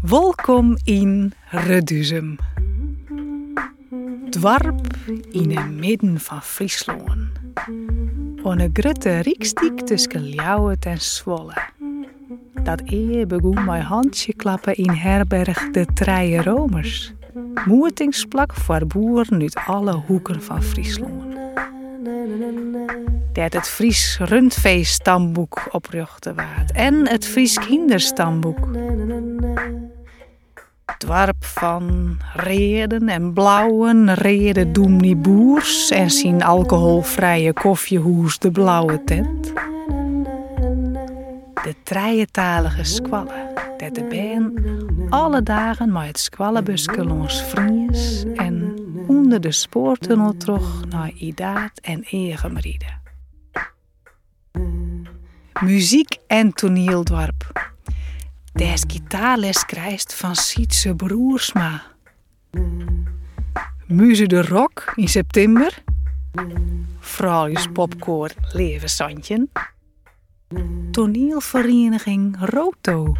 Welkom in Reduzum. Dwarp in het midden van Friesland. een grote riekstiek tussen Ljouwert en Zwolle. Dat eer begon mijn handje klappen in herberg de Treie Romers. Moertingsplak voor boeren uit alle hoeken van Friesland. Dat het Fries Rundvee-stamboek oprichten waard en het Fries Kinderstamboek. Dwarp van reden en blauwen, reden Doemnie Boers en zien alcoholvrije koffiehoes de blauwe tent. De trijetalige squallen, dat de been alle dagen met het squallenbuske langs vriends en onder de spoortunnel terug naar Idaat en Egemriede. Muziek en toneeldwarp. Des gitaarles krijgt van Sietse Broersma. Muze de Rock in september. Vrouwjes popkoor Levensandje. Toneelvereniging Roto.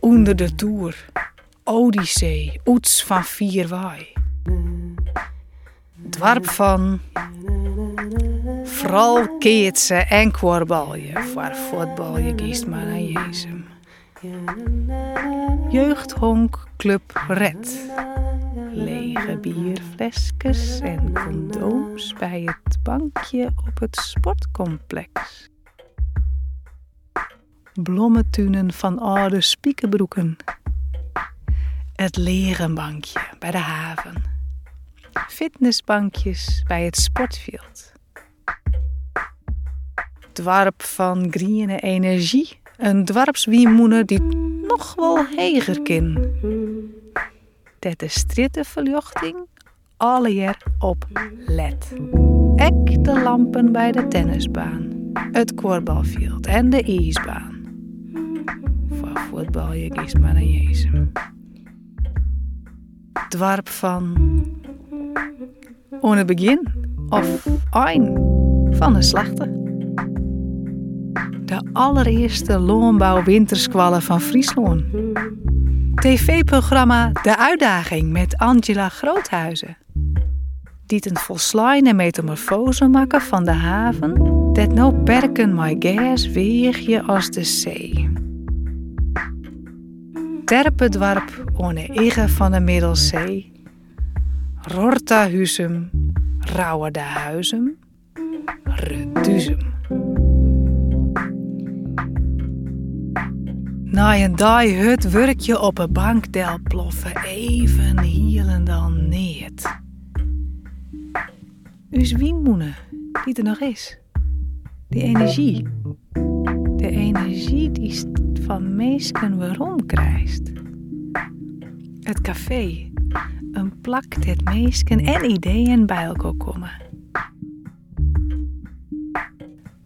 Onder de Tour. Odyssee, Oets van Vierwaai. Dwarp van Vooral keertse en kwarbalje voor voetbalje kiest maar naar Jezus. Jeugdhonk Club Red. Lege bierflesjes en condooms bij het bankje op het sportcomplex. Blommetunen van oude spiekenbroeken. Het lerenbankje bij de haven. Fitnessbankjes bij het sportveld. Dwarp van groene energie. Een dwarpswiemoene die nog wel heger kin. Dat de strittenverlichting alle jaar op let. Ek de lampen bij de tennisbaan, het korbalveld en de ijsbaan. Voor voetbal je kiest maar een Jezus. Dwarp van ohne begin of ein van de slachten. De allereerste loonbouw winterskwallen van Friesland. TV-programma De Uitdaging met Angela Groothuizen. Die een volslijne metamorfose maken van de haven, dat nou perken my gas weegje als de zee. Terpendwarp ohne Ige van de Middelzee. Rorta Husum, Rauwe de Huizen, Reduzum. Na een dag het werkje op een bank del ploffen, even hielen dan neert. Us wienmoene, die er nog is. Die energie. De energie die van meesken waarom krijgt. Het café. Een plak dat meesken en ideeën bij elkaar komen.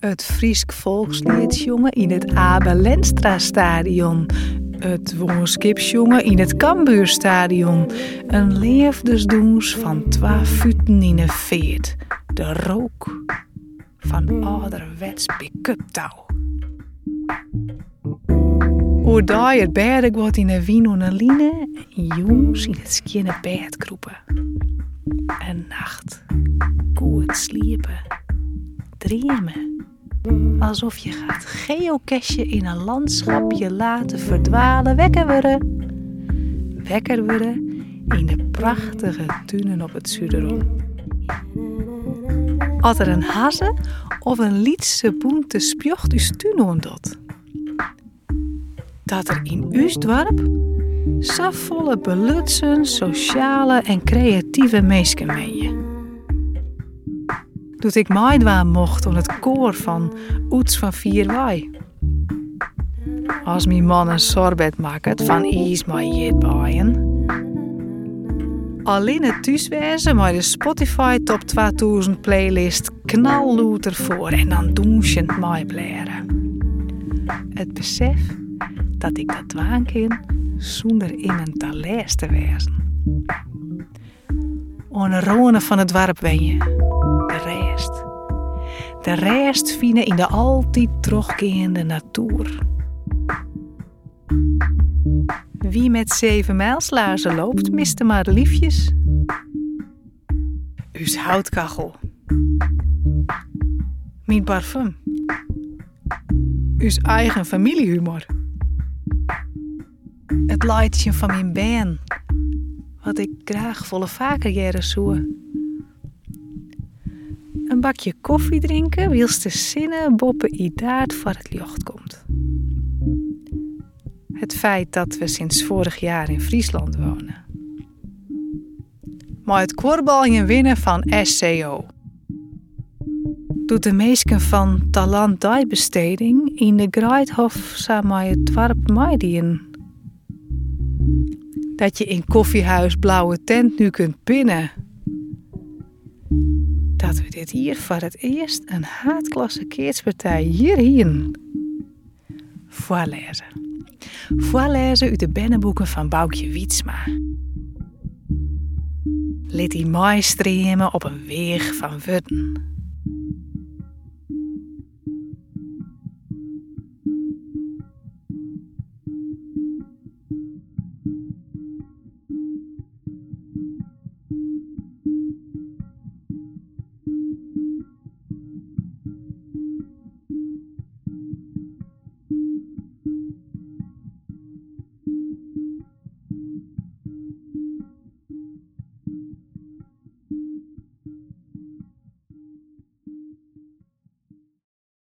Het Friesk volksliedjongen in het Abel Lenstra stadion. Het woonskipsjongen in het Cambuurstadion. Een leefdesdoens van twaalf futen in een veert. De rook van ouderwets pick-up touw. Hoe het berg wordt in een wien en line en jongens in het skinne bed kroepen. Een nacht, goed sliepen, dromen. Alsof je gaat geocachen in een landschap je laten verdwalen, wekker worden. Wekker worden in de prachtige tuinen op het Zuiderom. Als er een haze of een lietse boente spjocht tuin dat. Dat er in Uustdorp zo volle belutsen, sociale en creatieve meesken mee je doet ik maaidwaan mocht om het koor van Oets van Vierwaai. Als mijn man een sorbet maakt van is my jit baaien. Alleen het thuiswezen met de Spotify Top 2000 playlist knalloeter voor en dan doensjend mij blaren. Het besef dat ik dat waan kan zonder in mijn talent te wezen. Onder van het dorp ben je de rest. De rest vinden in de altijd terugkerende natuur. Wie met zeven mijlslaarzen loopt, miste maar liefjes. U's houtkachel. Mijn parfum. U's eigen familiehumor. Het lightje van mijn band. Wat ik graag volle vaker jaren zoe. Bakje koffie drinken, wiels de zinnen boppen idaat voor het licht komt. Het feit dat we sinds vorig jaar in Friesland wonen. Maar het korbalje winnen van SCO. Doet de meesten van talent dijbesteding in de Greithof samen het dwarp Maidien. Dat je in koffiehuis Blauwe Tent nu kunt pinnen. Dat we dit hier voor het eerst een haatklasse keertspartij hierheen. Voorlezen. Voorlezen uit de bennenboeken van Boukje Wietsma. Liet die mooi op een weg van Wudden.